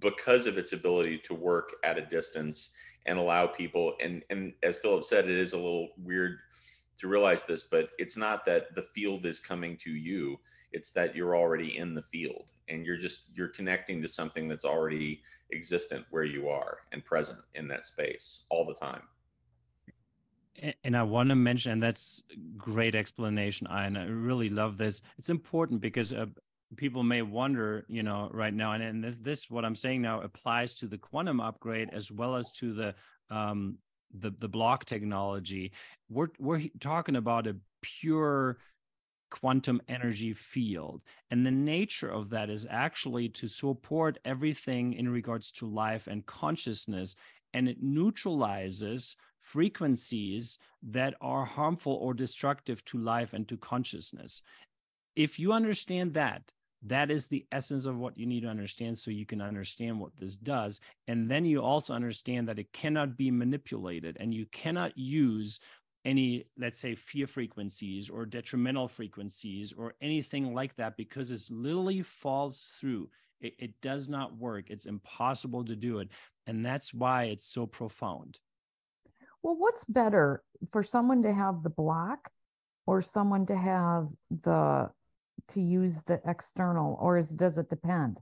because of its ability to work at a distance and allow people and and as Philip said, it is a little weird to realize this, but it's not that the field is coming to you. It's that you're already in the field and you're just you're connecting to something that's already existent where you are and present in that space all the time and I want to mention, and that's great explanation, and I really love this. It's important because uh, people may wonder, you know, right now, and, and this, this, what I'm saying now applies to the quantum upgrade as well as to the um, the the block technology. We're we're talking about a pure quantum energy field. And the nature of that is actually to support everything in regards to life and consciousness. And it neutralizes frequencies that are harmful or destructive to life and to consciousness. If you understand that, that is the essence of what you need to understand so you can understand what this does. And then you also understand that it cannot be manipulated and you cannot use any, let's say, fear frequencies or detrimental frequencies or anything like that because it literally falls through. It, it does not work. It's impossible to do it. And that's why it's so profound. Well, what's better for someone to have the block or someone to have the to use the external or is does it depend?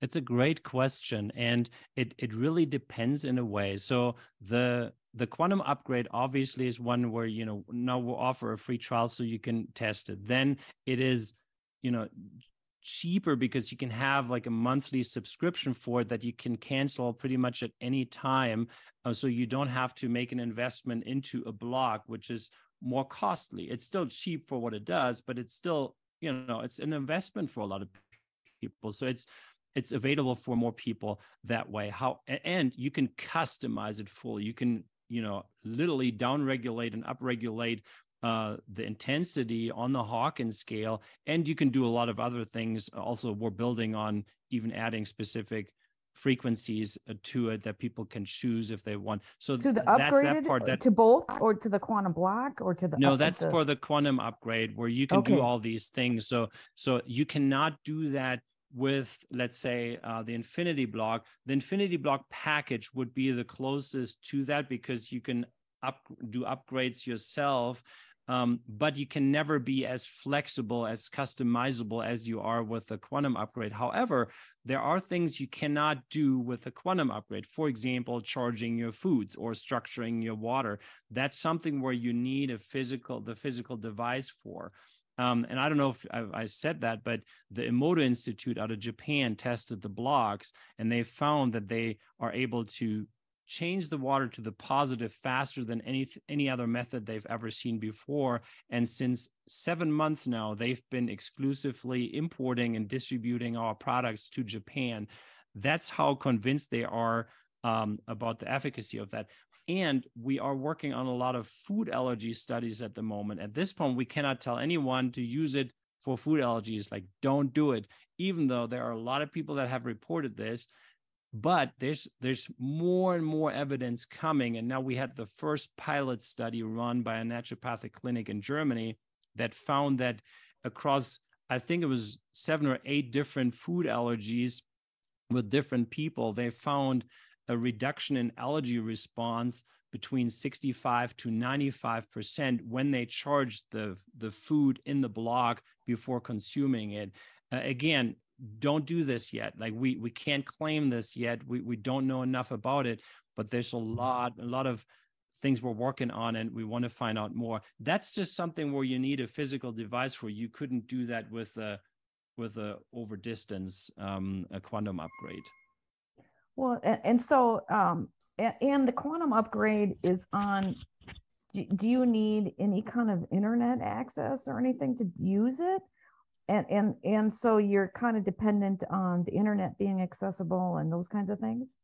It's a great question and it it really depends in a way. So the the quantum upgrade obviously is one where you know now we'll offer a free trial so you can test it. Then it is you know cheaper because you can have like a monthly subscription for it that you can cancel pretty much at any time. Uh, so you don't have to make an investment into a block, which is more costly. It's still cheap for what it does, but it's still, you know, it's an investment for a lot of people. So it's, it's available for more people that way. How, and you can customize it fully. You can, you know, literally down regulate and up regulate uh, the intensity on the Hawkins scale, and you can do a lot of other things. Also, we're building on even adding specific frequencies uh, to it that people can choose if they want. So to the upgraded that part that, to both, or to the quantum block, or to the no, that's the... for the quantum upgrade where you can okay. do all these things. So so you cannot do that with let's say uh, the infinity block the infinity block package would be the closest to that because you can up do upgrades yourself um, but you can never be as flexible, as customizable as you are with the quantum upgrade. However, there are things you cannot do with a quantum upgrade. For example, charging your foods or structuring your water. That's something where you need a physical, the physical device for. Um, and I don't know if I, I, said that, but the Emoto Institute out of Japan tested the blocks and they found that they are able to change the water to the positive faster than any any other method they've ever seen before. And since 7 months now they've been exclusively importing and distributing our products to Japan. That's how convinced they are um, about the efficacy of that. And we are working on a lot of food allergy studies at the moment. At this point we cannot tell anyone to use it for food allergies. Like don't do it. Even though there are a lot of people that have reported this but there's there's more and more evidence coming. And now we had the first pilot study run by a naturopathic clinic in germany that found that across i think it was seven or eight different food allergies with different people they found a reduction in allergy response between 65 to 95 percent when they charged the the food in the block before consuming it. Uh, again don't do this yet. Like we we can't claim this yet. We we don't know enough about it, but there's a lot a lot of things we're working on and we want to find out more that's just something where you need a physical device for you couldn't do that with a with a over distance um, a quantum upgrade well and, and so um and the quantum upgrade is on do you need any kind of internet access or anything to use it and and and so you're kind of dependent on the internet being accessible and those kinds of things?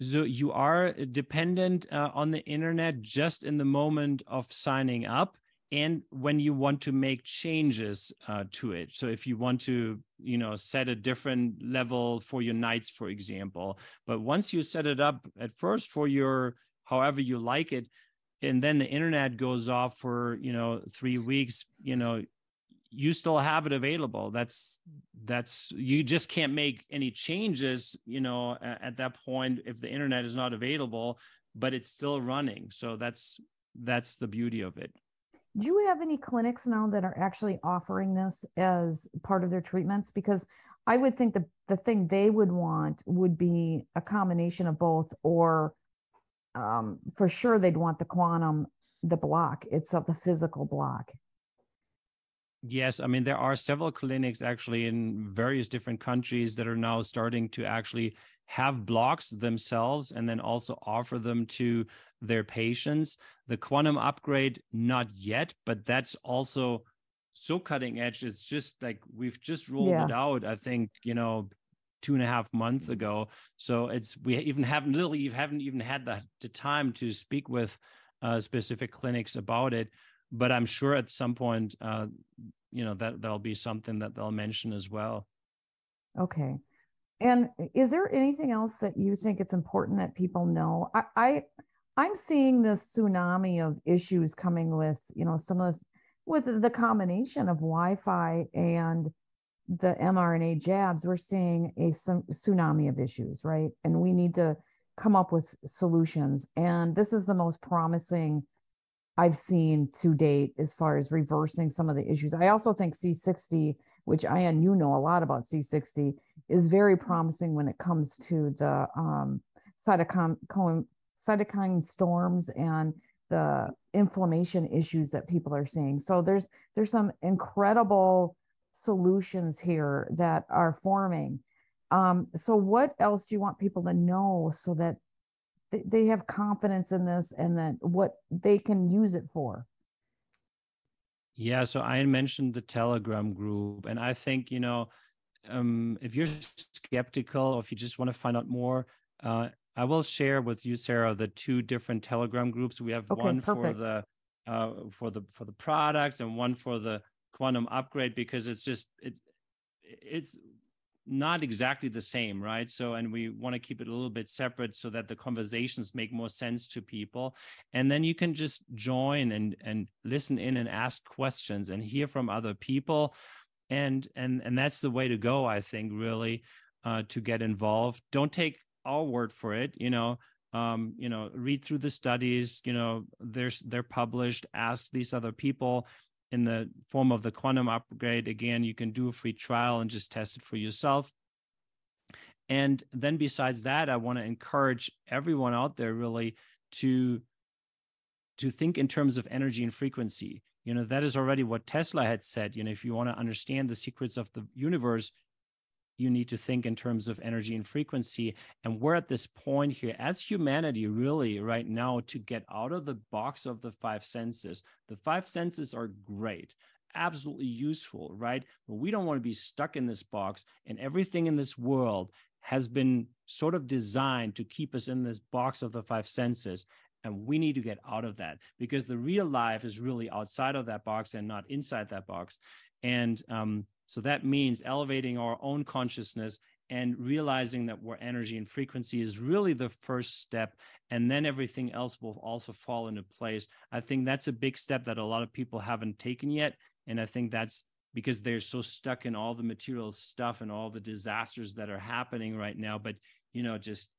So you are dependent uh, on the internet just in the moment of signing up and when you want to make changes uh, to it. So if you want to you know set a different level for your nights for example but once you set it up at first for your however you like it and then the internet goes off for you know three weeks you know you still have it available. That's that's you just can't make any changes you know at that point if the internet is not available but it's still running. So that's that's the beauty of it. Do you have any clinics now that are actually offering this as part of their treatments? Because i would think the, the thing they would want would be a combination of both or um, for sure they'd want the quantum the block itself the physical block Yes, I mean there are several clinics actually in various different countries that are now starting to actually have blocks themselves and then also offer them to their patients. The quantum upgrade, not yet, but that's also so cutting edge. It's just like we've just rolled yeah. it out. I think you know two and a half months ago. So it's we even haven't literally haven't even had the, the time to speak with uh, specific clinics about it but I'm sure at some point, uh, you know, that that'll be something that they'll mention as well. Okay. And is there anything else that you think it's important that people know? I, I I'm seeing this tsunami of issues coming with, you know, some of the, with the combination of Wi-Fi and the mRNA jabs. We're seeing a tsunami of issues, right? And we need to come up with solutions. And this is the most promising I've seen to date as far as reversing some of the issues. I also think C60, which I and you know a lot about C60, is very promising when it comes to the um, cytokine cytokine storms and the inflammation issues that people are seeing. So there's there's some incredible solutions here that are forming. Um, so what else do you want people to know so that they have confidence in this and that what they can use it for yeah so i mentioned the telegram group and i think you know um, if you're skeptical or if you just want to find out more uh, i will share with you sarah the two different telegram groups we have okay, one perfect. for the uh, for the for the products and one for the quantum upgrade because it's just it's it's not exactly the same, right? So, and we want to keep it a little bit separate so that the conversations make more sense to people. And then you can just join and and listen in and ask questions and hear from other people. And and and that's the way to go, I think, really, uh, to get involved. Don't take our word for it, you know. Um, you know, read through the studies, you know, there's they're published, ask these other people in the form of the quantum upgrade, again, you can do a free trial and just test it for yourself. And then besides that, I want to encourage everyone out there really to to think in terms of energy and frequency. You know, that is already what Tesla had said. You know, if you want to understand the secrets of the universe, you need to think in terms of energy and frequency. And we're at this point here as humanity, really, right now, to get out of the box of the five senses. The five senses are great, absolutely useful, right? But we don't want to be stuck in this box. And everything in this world has been sort of designed to keep us in this box of the five senses. And we need to get out of that because the real life is really outside of that box and not inside that box. And um, so that means elevating our own consciousness and realizing that we're energy and frequency is really the first step. And then everything else will also fall into place. I think that's a big step that a lot of people haven't taken yet. And I think that's because they're so stuck in all the material stuff and all the disasters that are happening right now. But, you know, just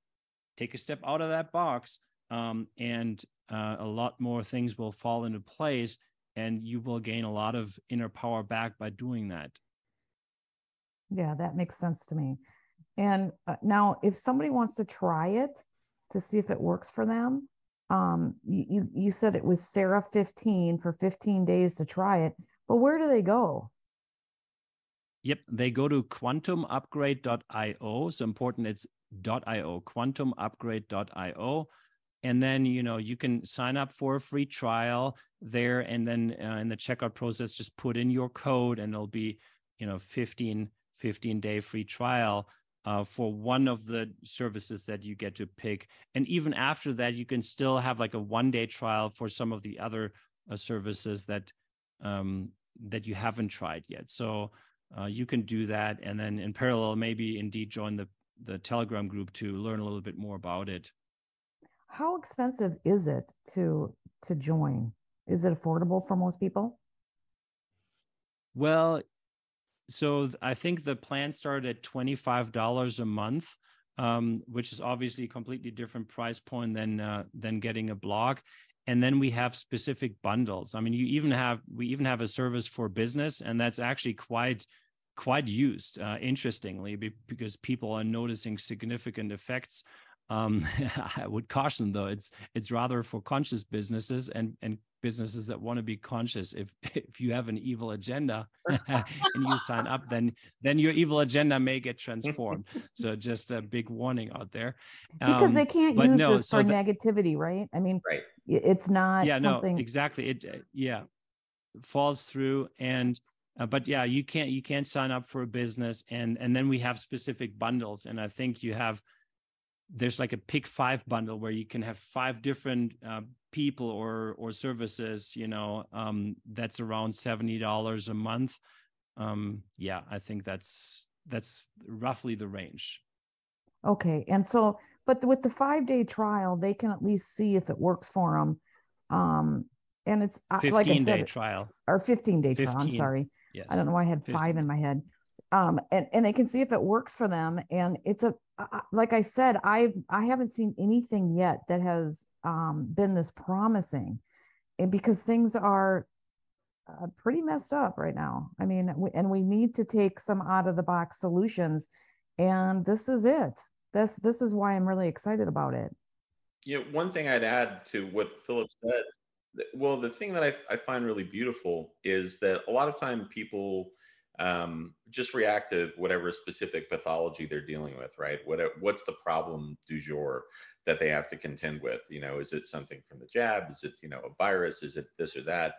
take a step out of that box um, and uh, a lot more things will fall into place and you will gain a lot of inner power back by doing that. Yeah, that makes sense to me. And uh, now, if somebody wants to try it to see if it works for them, um, you, you said it was Sarah 15 for 15 days to try it, but where do they go? Yep, they go to quantumupgrade.io. So important, it's .io, quantumupgrade.io. And then, you know, you can sign up for a free trial there. And then uh, in the checkout process, just put in your code and it'll be, you know, 15, 15 day free trial uh, for one of the services that you get to pick. And even after that, you can still have like a one day trial for some of the other uh, services that um, that you haven't tried yet. So uh, you can do that, and then in parallel, maybe indeed join the the Telegram group to learn a little bit more about it. How expensive is it to to join? Is it affordable for most people? Well, so I think the plan started at $25 a month, um, which is obviously a completely different price point than uh, than getting a block. And then we have specific bundles. I mean, you even have we even have a service for business, and that's actually quite quite used. Uh, interestingly, because people are noticing significant effects um, I would caution though, it's it's rather for conscious businesses and and businesses that want to be conscious. If if you have an evil agenda and you sign up, then then your evil agenda may get transformed. so just a big warning out there. Um, because they can't use no, this so for the, negativity, right? I mean, right. it's not. Yeah, something... no, exactly. It uh, yeah falls through and. Uh, but yeah, you can't you can't sign up for a business, and and then we have specific bundles, and I think you have there's like a pick five bundle where you can have five different uh, people or or services you know um, that's around $70 a month. Um, yeah i think that's that's roughly the range. Okay and so but with the five day trial they can at least see if it works for them um, and it's 15 like I said, day trial. or 15 day 15, trial i'm sorry. Yes. i don't know why i had 15. five in my head um, and, and they can see if it works for them. And it's a, like I said, I've, I haven't seen anything yet that has um, been this promising and because things are uh, pretty messed up right now. I mean, we, and we need to take some out of the box solutions and this is it. This, this is why I'm really excited about it. You know, one thing I'd add to what Philip said, well, the thing that I, I find really beautiful is that a lot of time people, um, just react to whatever specific pathology they're dealing with, right? What what's the problem du jour that they have to contend with? You know, is it something from the jab? Is it you know a virus? Is it this or that?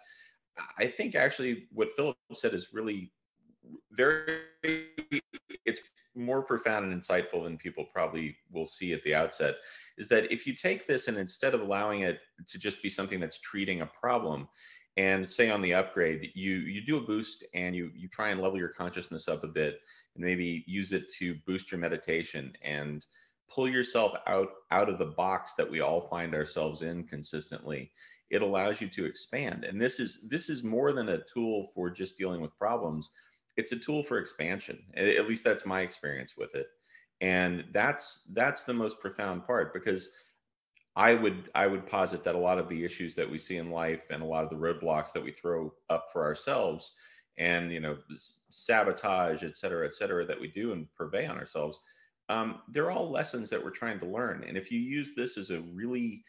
I think actually what Philip said is really very it's more profound and insightful than people probably will see at the outset is that if you take this and instead of allowing it to just be something that's treating a problem and say on the upgrade you you do a boost and you you try and level your consciousness up a bit and maybe use it to boost your meditation and pull yourself out out of the box that we all find ourselves in consistently. It allows you to expand. And this is this is more than a tool for just dealing with problems. It's a tool for expansion. At least that's my experience with it. And that's that's the most profound part because I would I would posit that a lot of the issues that we see in life and a lot of the roadblocks that we throw up for ourselves and you know sabotage et cetera et cetera that we do and purvey on ourselves um, they're all lessons that we're trying to learn. And if you use this as a really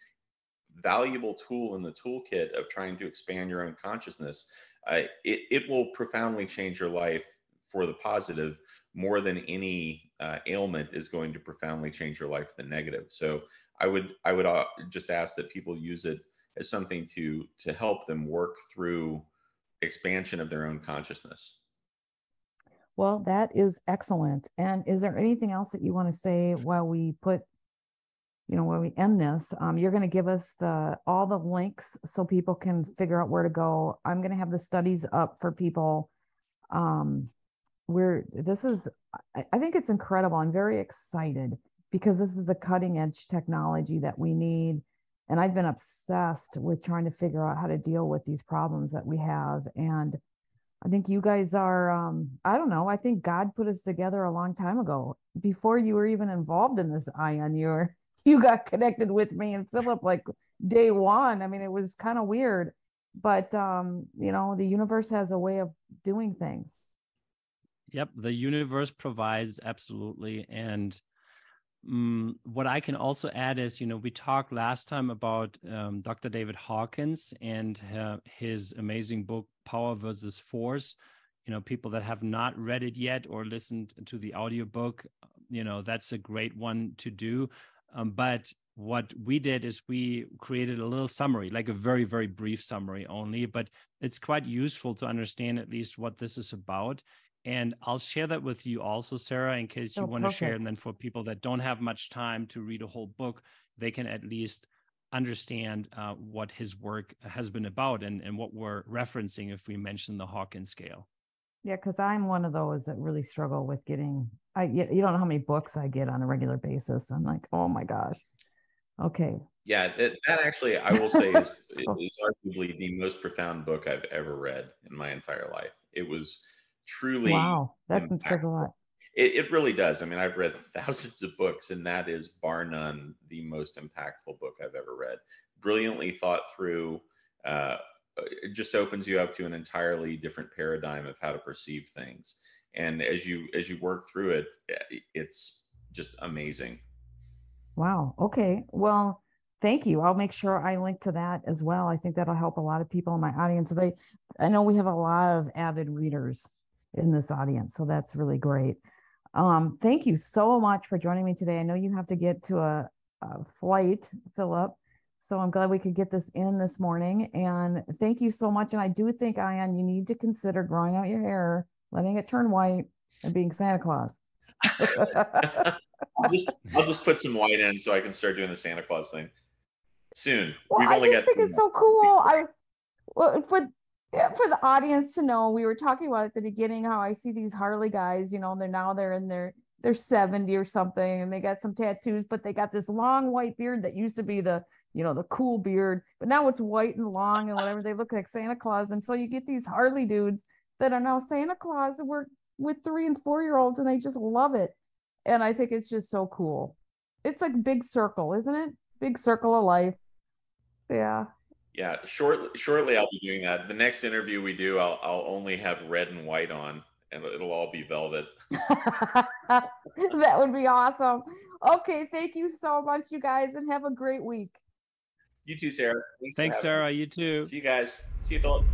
valuable tool in the toolkit of trying to expand your own consciousness uh, it, it will profoundly change your life for the positive more than any uh, ailment is going to profoundly change your life the negative so I would I would uh, just ask that people use it as something to to help them work through expansion of their own consciousness. Well, that is excellent. And is there anything else that you want to say while we put, you know, while we end this? Um, you're going to give us the all the links so people can figure out where to go. I'm going to have the studies up for people. Um, we're this is I, think it's incredible. I'm very excited because this is the cutting edge technology that we need. And I've been obsessed with trying to figure out how to deal with these problems that we have. And I think you guys are, um, I don't know, I think God put us together a long time ago. Before you were even involved in this Ryan, you were, you got connected with me and Philip like day one. I mean, it was kind of weird, but um, you know, the universe has a way of doing things. Yep, the universe provides absolutely. And Mm, what I can also add is, you know, we talked last time about um, Dr. David Hawkins and uh, his amazing book, Power versus Force. You know, people that have not read it yet or listened to the audiobook, you know, that's a great one to do. Um, but what we did is we created a little summary, like a very, very brief summary only, but it's quite useful to understand at least what this is about. And I'll share that with you also, Sarah, in case you oh, want perfect. to share. And then for people that don't have much time to read a whole book, they can at least understand uh, what his work has been about and, and what we're referencing if we mention the Hawkins scale. Yeah, because I'm one of those that really struggle with getting. I you don't know how many books I get on a regular basis. I'm like, oh my gosh. Okay. Yeah, that, that actually I will say is, so, is arguably the most profound book I've ever read in my entire life. It was truly wow that impactful. says a lot. It, it, really does. I mean i've read thousands of books and that is bar none the most impactful book i've ever read. Brilliantly thought through uh, it just opens you up to an entirely different paradigm of how to perceive things. And as you as you work through it it's just amazing. Wow okay. Well thank you. I'll make sure i link to that as well. I think that'll help a lot of people in my audience. They i know we have a lot of avid readers in this audience. So that's really great. Um, thank you so much for joining me today. I know you have to get to a, a flight, Philip. So I'm glad we could get this in this morning. And thank you so much. And I do think, Ryan, you need to consider growing out your hair, letting it turn white, and being Santa Claus. I'll just I'll just put some white in so I can start doing the Santa Claus thing soon. Well, We've only I got think it's so cool. I well, for for the audience to know, we were talking about at the beginning how I see these Harley guys, you know, they're now they're in their they're 70 or something and they got some tattoos, but they got this long white beard that used to be the, you know, the cool beard, but now it's white and long and whatever. They look like Santa Claus. And so you get these Harley dudes that are now Santa Claus and we're with three and four year olds and they just love it. And I think it's just so cool. It's like big circle, isn't it? Big circle of life. Yeah yeah, shortly, shortly I'll be doing that. The next interview we do, I'll I'll only have red and white on, and it'll all be velvet. that would be awesome. Okay, thank you so much, you guys, and have a great week. You too, Sarah. Thanks, Thanks Sarah. Me. You too. See you guys. See you, Philip.